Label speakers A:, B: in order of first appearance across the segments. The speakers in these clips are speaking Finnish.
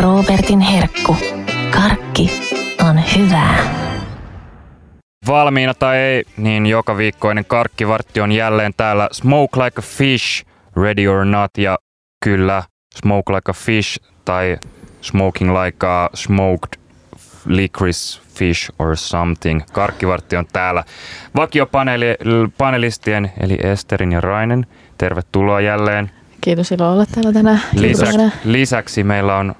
A: Robertin herkku. Karkki on hyvää.
B: Valmiina tai ei, niin joka viikkoinen karkkivartti on jälleen täällä Smoke Like a Fish, Ready or Not ja kyllä Smoke Like a Fish tai Smoking Like a Smoked Licorice Fish or Something. Karkkivartti on täällä vakiopanelistien eli Esterin ja Rainen. Tervetuloa jälleen.
C: Kiitos ilo olla täällä tänään.
B: Lisäksi, lisäksi meillä on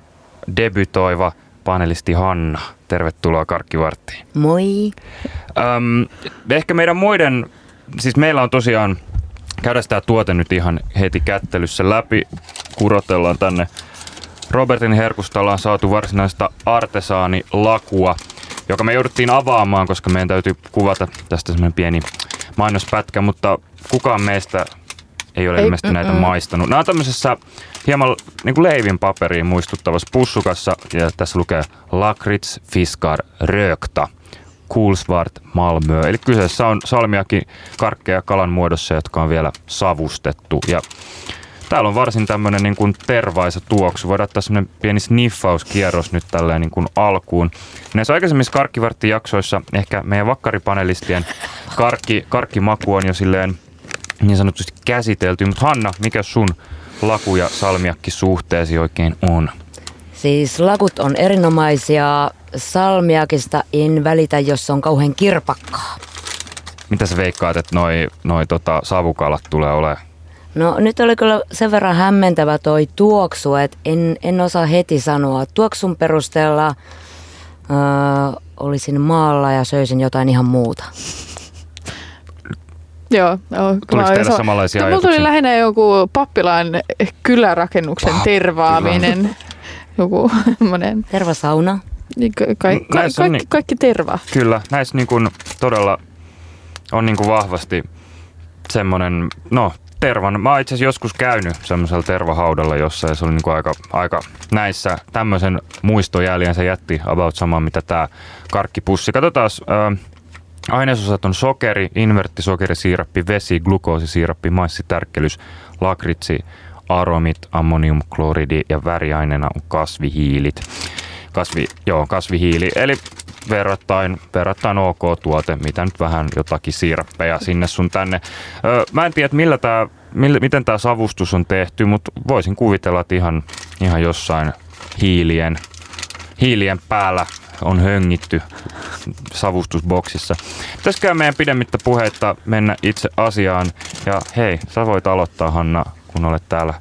B: debytoiva panelisti Hanna. Tervetuloa Karkkivarttiin.
D: Moi.
B: Öm, ehkä meidän muiden, siis meillä on tosiaan, käydä tämä tuote nyt ihan heti kättelyssä läpi, kurotellaan tänne. Robertin herkusta ollaan saatu varsinaista artesaanilakua, joka me jouduttiin avaamaan, koska meidän täytyy kuvata tästä semmoinen pieni mainospätkä, mutta kukaan meistä ei ole ei, ilmeisesti näitä maistanut. Nämä on tämmöisessä hieman niin kuin leivin paperiin muistuttavassa pussukassa ja tässä lukee Lakrits Fiskar Rökta. Kulsvart Malmö. Eli kyseessä on salmiakin karkkeja kalan muodossa, jotka on vielä savustettu. Ja täällä on varsin tämmöinen niin kuin tervaisa tuoksu. Voidaan ottaa semmoinen pieni sniffauskierros nyt tälleen niin kuin alkuun. Näissä aikaisemmissa karkkivarttijaksoissa ehkä meidän vakkaripanelistien karkki, karkkimaku on jo silleen niin sanotusti käsitelty. Mutta Hanna, mikä sun laku- ja salmiakki suhteesi oikein on?
D: Siis lakut on erinomaisia. Salmiakista en välitä, jos on kauhean kirpakkaa.
B: Mitä sä veikkaat, että noi, noi tota, savukalat tulee olemaan?
D: No nyt oli kyllä sen verran hämmentävä toi tuoksu, että en, en osaa heti sanoa. Tuoksun perusteella öö, olisin maalla ja söisin jotain ihan muuta.
C: Joo. joo
B: Tuliko teille samanlaisia
C: Mulla tuli lähinnä joku pappilaan kylärakennuksen ah, tervaaminen. Kyllä. Joku monen.
D: Tervasauna.
C: Niin, ka- ka- ka- kaikki, niin, kaikki terva.
B: Kyllä, näissä niin kuin todella on niin kuin vahvasti semmoinen, no tervan. Mä oon itse asiassa joskus käynyt semmoisella tervahaudalla jossa ja se oli niin kuin aika, aika näissä tämmöisen muistojäljen se jätti about sama mitä tämä karkkipussi. Katsotaan, äh, Ainesosat on sokeri, inverttisokerisiirappi, vesi, glukoosisiirappi, maissitärkkelys, lakritsi, aromit, ammoniumkloridi ja väriaineena on kasvihiilit. Kasvi, joo, kasvihiili, eli verrattain, verrattain ok tuote, mitä nyt vähän jotakin siirappeja sinne sun tänne. Öö, mä en tiedä, millä tää, millä, miten tämä savustus on tehty, mutta voisin kuvitella, että ihan, ihan jossain hiilien, hiilien päällä on höngitty savustusboksissa. Pitäisikö meidän pidemmittä puheitta mennä itse asiaan. Ja hei, sä voit aloittaa Hanna, kun olet täällä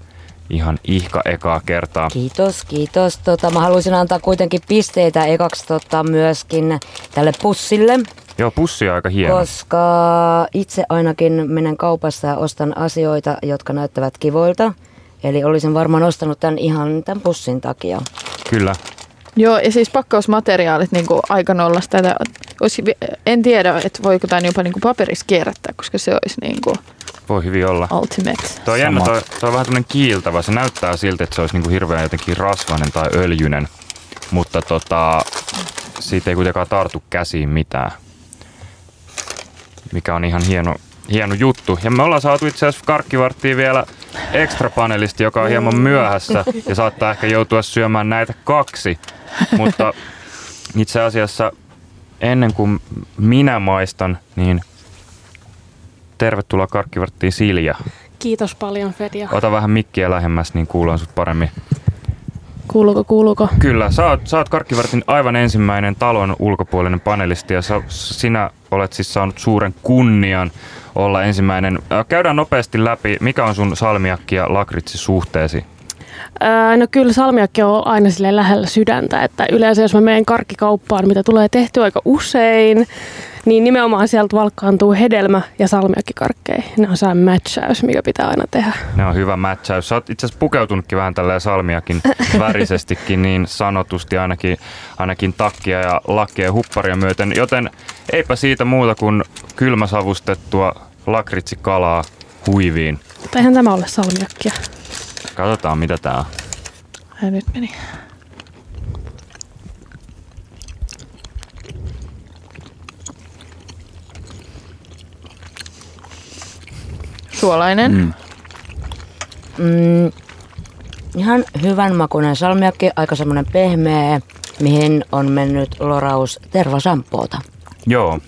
B: ihan ihka ekaa kertaa.
D: Kiitos, kiitos. Tota, mä haluaisin antaa kuitenkin pisteitä ekaksi tota, myöskin tälle pussille.
B: Joo, pussi on aika hieno.
D: Koska itse ainakin menen kaupassa ja ostan asioita, jotka näyttävät kivoilta. Eli olisin varmaan ostanut tämän ihan tämän pussin takia.
B: Kyllä,
C: Joo, ja siis pakkausmateriaalit niin kuin aika nollasta. Olisi, en tiedä, että voiko tämä jopa niin kuin paperissa kierrättää, koska se olisi niin kuin
B: voi hyvin olla.
C: Ultimate.
B: Tuo on jännä, tuo, tuo on vähän tämmöinen kiiltävä. Se näyttää siltä, että se olisi niin kuin hirveän jotenkin rasvainen tai öljyinen, mutta tota, siitä ei kuitenkaan tartu käsiin mitään. Mikä on ihan hieno, hieno juttu. Ja me ollaan saatu itse asiassa karkkivarttiin vielä ekstra panelisti, joka on hieman myöhässä ja saattaa ehkä joutua syömään näitä kaksi. Mutta itse asiassa ennen kuin minä maistan, niin tervetuloa karkkivarttiin Silja.
E: Kiitos paljon Fedia.
B: Ota vähän mikkiä lähemmäs, niin kuullaan sut paremmin.
E: Kuuluuko, kuuluuko?
B: Kyllä, sä oot, sä oot Karkkivartin aivan ensimmäinen talon ulkopuolinen panelisti ja sä, sinä olet siis saanut suuren kunnian olla ensimmäinen. Käydään nopeasti läpi, mikä on sun salmiakki ja lakritsi suhteesi
E: no kyllä salmiakki on aina sille lähellä sydäntä, että yleensä jos mä menen karkkikauppaan, mitä tulee tehty aika usein, niin nimenomaan sieltä valkkaantuu hedelmä ja salmiakkikarkkeja. Ne on saa matchaus, mikä pitää aina tehdä.
B: Ne on hyvä matchaus. Sä oot itse asiassa pukeutunutkin vähän tälleen salmiakin värisestikin niin sanotusti ainakin, ainakin takkia ja lakkia hupparia myöten. Joten eipä siitä muuta kuin kylmäsavustettua lakritsikalaa huiviin.
E: Mutta eihän tämä ole salmiakkia.
B: Katsotaan mitä tää on.
C: Ja nyt meni. Suolainen. Mm.
D: Mm, Ihan hyvän makuinen salmiakki, aika semmoinen pehmeä, mihin on mennyt loraus tervasampoota.
B: Joo,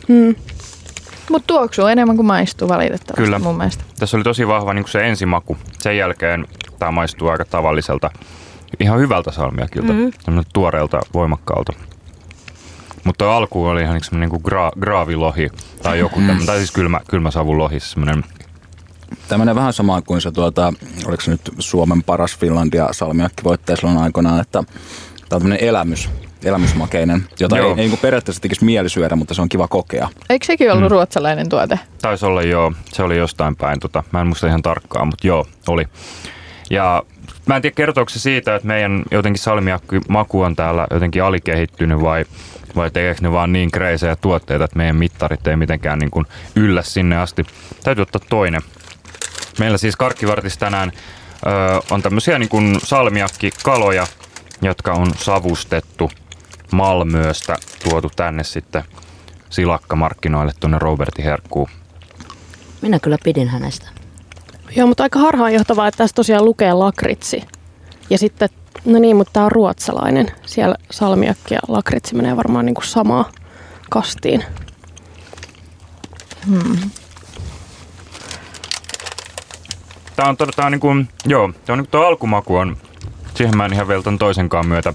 C: Mutta tuoksuu enemmän kuin maistuu valitettavasti
B: Kyllä.
C: mun mielestä.
B: tässä oli tosi vahva niin se ensimaku. Sen jälkeen tämä maistuu aika tavalliselta, ihan hyvältä salmiakilta, mm-hmm. tuoreelta, voimakkaalta. Mutta tuo alku oli ihan semmoinen niin kuin gra- graavilohi tai joku, mm. tai siis kylmä, kylmä savulohi, semmoinen
F: Tämmöinen vähän sama kuin se, tuota, oliko se nyt Suomen paras Finlandia salmiakki voittaja silloin aikoinaan, että tämä on tämmöinen elämys, elämysmakeinen, jota ei,
B: Joo.
F: ei niin kuin periaatteessa tekisi mieli syödä, mutta se on kiva kokea.
C: Eikö sekin ollut mm. ruotsalainen tuote?
B: Taisi olla joo, se oli jostain päin, tota, mä en muista ihan tarkkaan, mutta joo, oli. Ja mä en tiedä kertooko se siitä, että meidän jotenkin salmiakki-maku on täällä jotenkin alikehittynyt vai, vai tekeekö ne vaan niin kreisejä tuotteita, että meidän mittarit ei mitenkään niin kuin yllä sinne asti. Täytyy ottaa toinen. Meillä siis karkkivartissa tänään ö, on tämmöisiä niin kuin salmiakkikaloja, jotka on savustettu Malmöstä, tuotu tänne sitten silakkamarkkinoille tuonne Robertin herkkuun.
D: Minä kyllä pidin hänestä.
E: Joo, mutta aika harhaanjohtavaa, että tässä tosiaan lukee lakritsi. Ja sitten, no niin, mutta tämä on ruotsalainen. Siellä salmiakki ja lakritsi menee varmaan niin kuin samaa kastiin.
B: Tää on, tää on niin kuin, joo, tää on niin tuo alkumaku on, siihen mä en ihan vielä ton toisenkaan myötä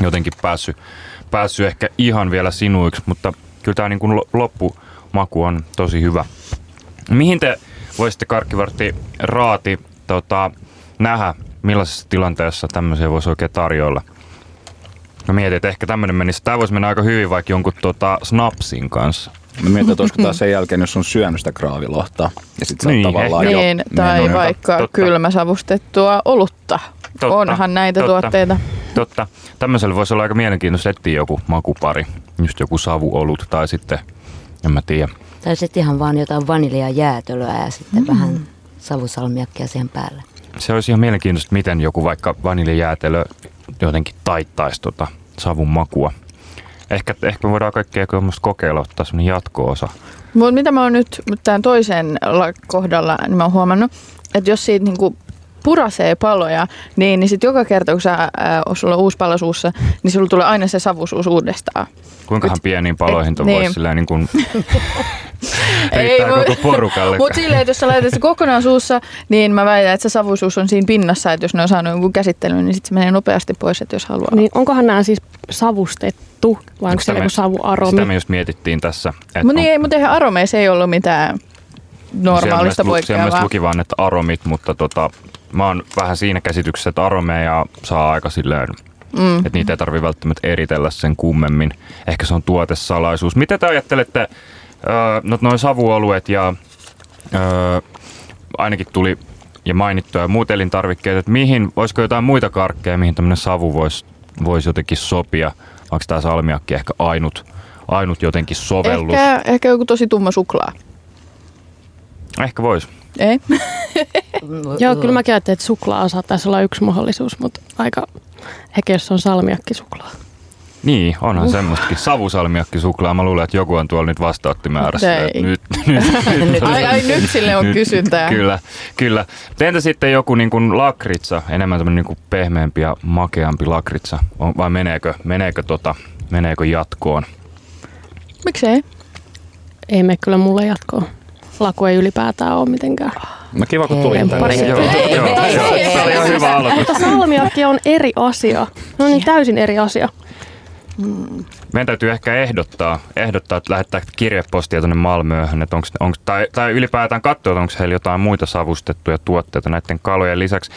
B: jotenkin päässyt, päässyt ehkä ihan vielä sinuiksi, mutta kyllä tää niin kuin lo- loppumaku on tosi hyvä. Mihin te voisitte karkkivartti raati tota, nähdä, millaisessa tilanteessa tämmöisiä voisi oikein tarjoilla? Mä mietin, että ehkä tämmöinen menisi, tää voisi mennä aika hyvin vaikka jonkun tota, snapsin kanssa.
F: Mä mietin, että olisiko taas sen jälkeen, jos on syönyt sitä kraavilohta. Ja sit
B: Niin,
F: tavallaan
B: ehkä.
F: jo...
C: Niin, tai
B: totta,
C: vaikka
B: totta.
C: kylmäsavustettua olutta.
B: Totta,
C: Onhan näitä
B: totta.
C: tuotteita.
B: Totta. Tämmöisellä voisi olla aika mielenkiintoista etsiä joku makupari. Just joku savuolut tai sitten, en mä tiedä.
D: Tai sitten ihan vaan jotain vaniljajäätelöä ja sitten mm. vähän savusalmiakkia siihen päälle.
B: Se olisi ihan mielenkiintoista, miten joku vaikka vaniljajäätelö jotenkin taittaisi tota savun makua. Ehkä, ehkä me voidaan kaikkea kokeilla, ottaa semmoinen jatko-osa.
C: Mutta mitä mä oon nyt tämän toisen la- kohdalla, niin mä oon huomannut, että jos siitä niinku purasee paloja, niin, niin sitten joka kerta, kun sä, ää, sulla on uusi palo suussa, niin sulla tulee aina se savusuus uudestaan.
B: Kuinkahan
C: Et-
B: pieniin paloihin tuon
C: niin.
B: voisi silleen niin kuin
C: Ei, mut-
B: koko porukalle.
C: Mutta silleen, että jos sä laitat se kokonaan suussa, niin mä väitän, että se savusuus on siinä pinnassa, että jos ne on saanut jonkun käsittelyn, niin sitten se menee nopeasti pois, että jos haluaa.
E: Niin onkohan nämä siis savustettu vai onko se
B: me-
E: joku savuaromi?
B: Sitä me just mietittiin tässä. että
C: Mutta
B: on-
C: niin, ei, mutta eihän aromeissa ei ollut mitään normaalista
B: Siellä myös
C: poikkeavaa.
B: luki vaan, että aromit, mutta tota, mä oon vähän siinä käsityksessä, että aromeja saa aika silleen, mm. että niitä ei tarvi välttämättä eritellä sen kummemmin. Ehkä se on tuotesalaisuus. Mitä te ajattelette, öö, no noin savuoluet ja öö, ainakin tuli ja mainittuja muut elintarvikkeet, että mihin, voisiko jotain muita karkkeja, mihin tämmöinen savu voisi vois jotenkin sopia? Onko tämä salmiakki ehkä ainut, ainut jotenkin sovellus? Ehkä,
C: ehkä joku tosi tumma suklaa.
B: Ehkä voisi.
C: Ei?
E: Joo, kyllä mäkin ajattelin, että suklaa saattaisi olla yksi mahdollisuus, mutta aika ehkä jos on salmiakki suklaa.
B: Niin, onhan uh. semmoistakin. Savusalmiakki suklaa. Mä luulen, että joku on tuolla nyt että Nyt, nyt, nyt,
C: Ai, ai nyt sille on
B: nyt-
C: kysyntää.
B: Kyllä, kyllä. Entä sitten joku niin kuin lakritsa, enemmän tämmöinen niin kuin pehmeämpi ja makeampi lakritsa? On, vai meneekö, meneekö, tota, meneekö jatkoon?
C: Miksei?
E: Ei me kyllä mulle jatkoa. Laku ei ylipäätään ole mitenkään.
F: No kiva, kun
D: Ei,
F: tuli
E: pari.
F: tänne.
B: Se oli ihan hyvä aloitus.
E: Mutta salmiakki on eri asia. No niin, täysin eri asia.
B: Meidän täytyy ehkä ehdottaa, ehdottaa että lähettää kirjepostia tuonne Malmööhön, että onks, onks, tai, tai ylipäätään katsoa, että onko heillä jotain muita savustettuja tuotteita näiden kalojen lisäksi.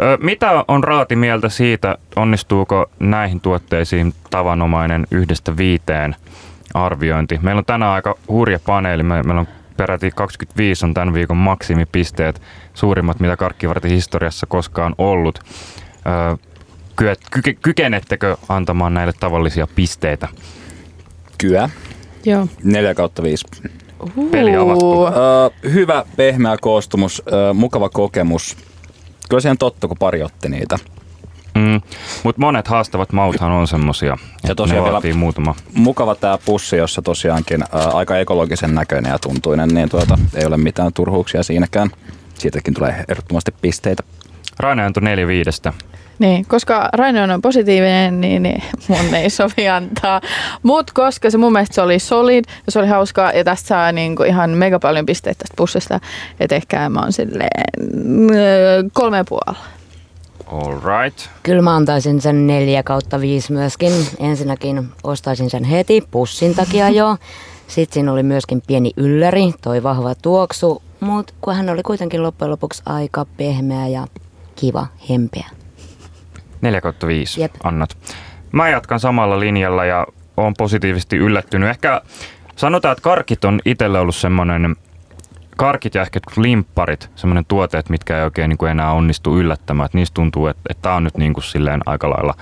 B: Ö, mitä on Raati mieltä siitä, onnistuuko näihin tuotteisiin tavanomainen yhdestä viiteen arviointi? Meillä on tänään aika hurja paneeli, Me- meillä on peräti 25 on tämän viikon maksimipisteet, suurimmat mitä karkkivartin historiassa koskaan ollut. Ö, ky- kyke- kykenettekö antamaan näille tavallisia pisteitä?
F: Kyä.
E: Joo.
F: 4 kautta 5.
B: Peli avattu.
F: Öö, hyvä, pehmeä koostumus, öö, mukava kokemus. Kyllä se on totta, kun pari otti niitä.
B: Mm. Mutta monet haastavat mauthan on semmosia, ne
F: tosiaan vielä-
B: muutama.
F: Mukava tämä pussi, jossa tosiaankin ää, aika ekologisen näköinen ja tuntuinen, niin tuota, ei ole mitään turhuuksia siinäkään. Siitäkin tulee ehdottomasti pisteitä.
B: Raine antoi neljä viidestä.
C: Niin, koska Raine on positiivinen, niin, niin mun ei sovi antaa. Mutta koska se mun mielestä se oli solid ja se oli hauskaa ja tästä saa niinku ihan mega paljon pisteitä tästä pussista. Että ehkä mä oon silleen mm, kolme ja puoli.
B: All right.
D: Kyllä mä antaisin sen 4 kautta 5 myöskin. Ensinnäkin ostaisin sen heti pussin takia jo. Sitten siinä oli myöskin pieni ylläri, toi vahva tuoksu, mutta kun hän oli kuitenkin loppujen lopuksi aika pehmeä ja kiva, hempeä.
B: 4 kautta 5
D: Jep.
B: annat. Mä jatkan samalla linjalla ja oon positiivisesti yllättynyt. Ehkä sanotaan, että karkit on itselle ollut semmoinen, karkit ja ehkä limpparit, semmoinen tuote, että mitkä ei oikein niin kuin enää onnistu yllättämään. Että niistä tuntuu, että, että tämä on nyt niin kuin silleen aika lailla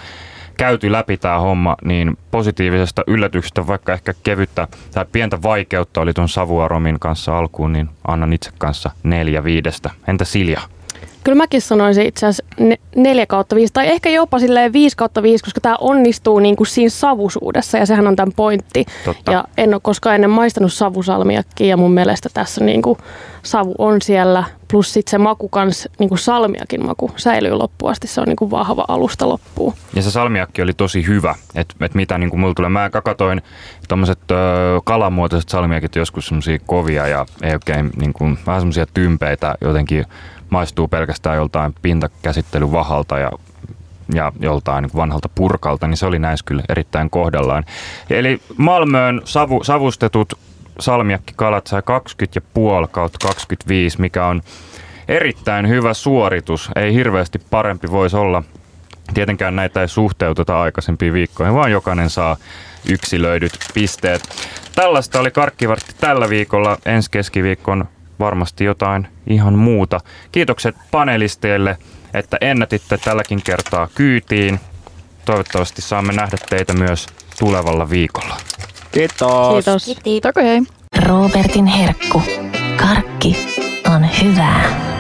B: käyty läpi tämä homma, niin positiivisesta yllätyksestä, vaikka ehkä kevyttä tai pientä vaikeutta oli tuon savuaromin kanssa alkuun, niin annan itse kanssa neljä viidestä. Entä Silja?
E: Kyllä mäkin sanoisin itse asiassa ne- 4 kautta 5 tai ehkä jopa silleen 5 kautta 5, koska tämä onnistuu niin kuin siinä savusuudessa ja sehän on tämän pointti.
B: Totta.
E: Ja en ole koskaan ennen maistanut savusalmiakkia ja mun mielestä tässä niin kuin savu on siellä. Plus sitten se maku kans, niin kuin salmiakin maku säilyy loppuun asti. Se on niin kuin vahva alusta loppuun.
B: Ja se salmiakki oli tosi hyvä, että et mitä niin kuin mulla tulee. Mä kakatoin tommoset ö, kalamuotoiset salmiakit joskus semmosia kovia ja ei oikein niin kuin, vähän semmosia tympeitä jotenkin maistuu pelkästään joltain pintakäsittelyvahalta ja ja joltain niin vanhalta purkalta, niin se oli näissä kyllä erittäin kohdallaan. Eli Malmöön savu, savustetut salmiakkikalat sai 20,5 kautta 25, mikä on erittäin hyvä suoritus. Ei hirveästi parempi voisi olla. Tietenkään näitä ei suhteuteta aikaisempiin viikkoihin, vaan jokainen saa yksilöidyt pisteet. Tällaista oli Karkkivartti tällä viikolla. Ensi keskiviikon varmasti jotain ihan muuta. Kiitokset panelisteille, että ennätitte tälläkin kertaa kyytiin. Toivottavasti saamme nähdä teitä myös tulevalla viikolla.
F: Kiitos.
E: Kiitos.
D: Kiitti.
C: Tako hei.
A: Robertin herkku. Karkki on hyvää.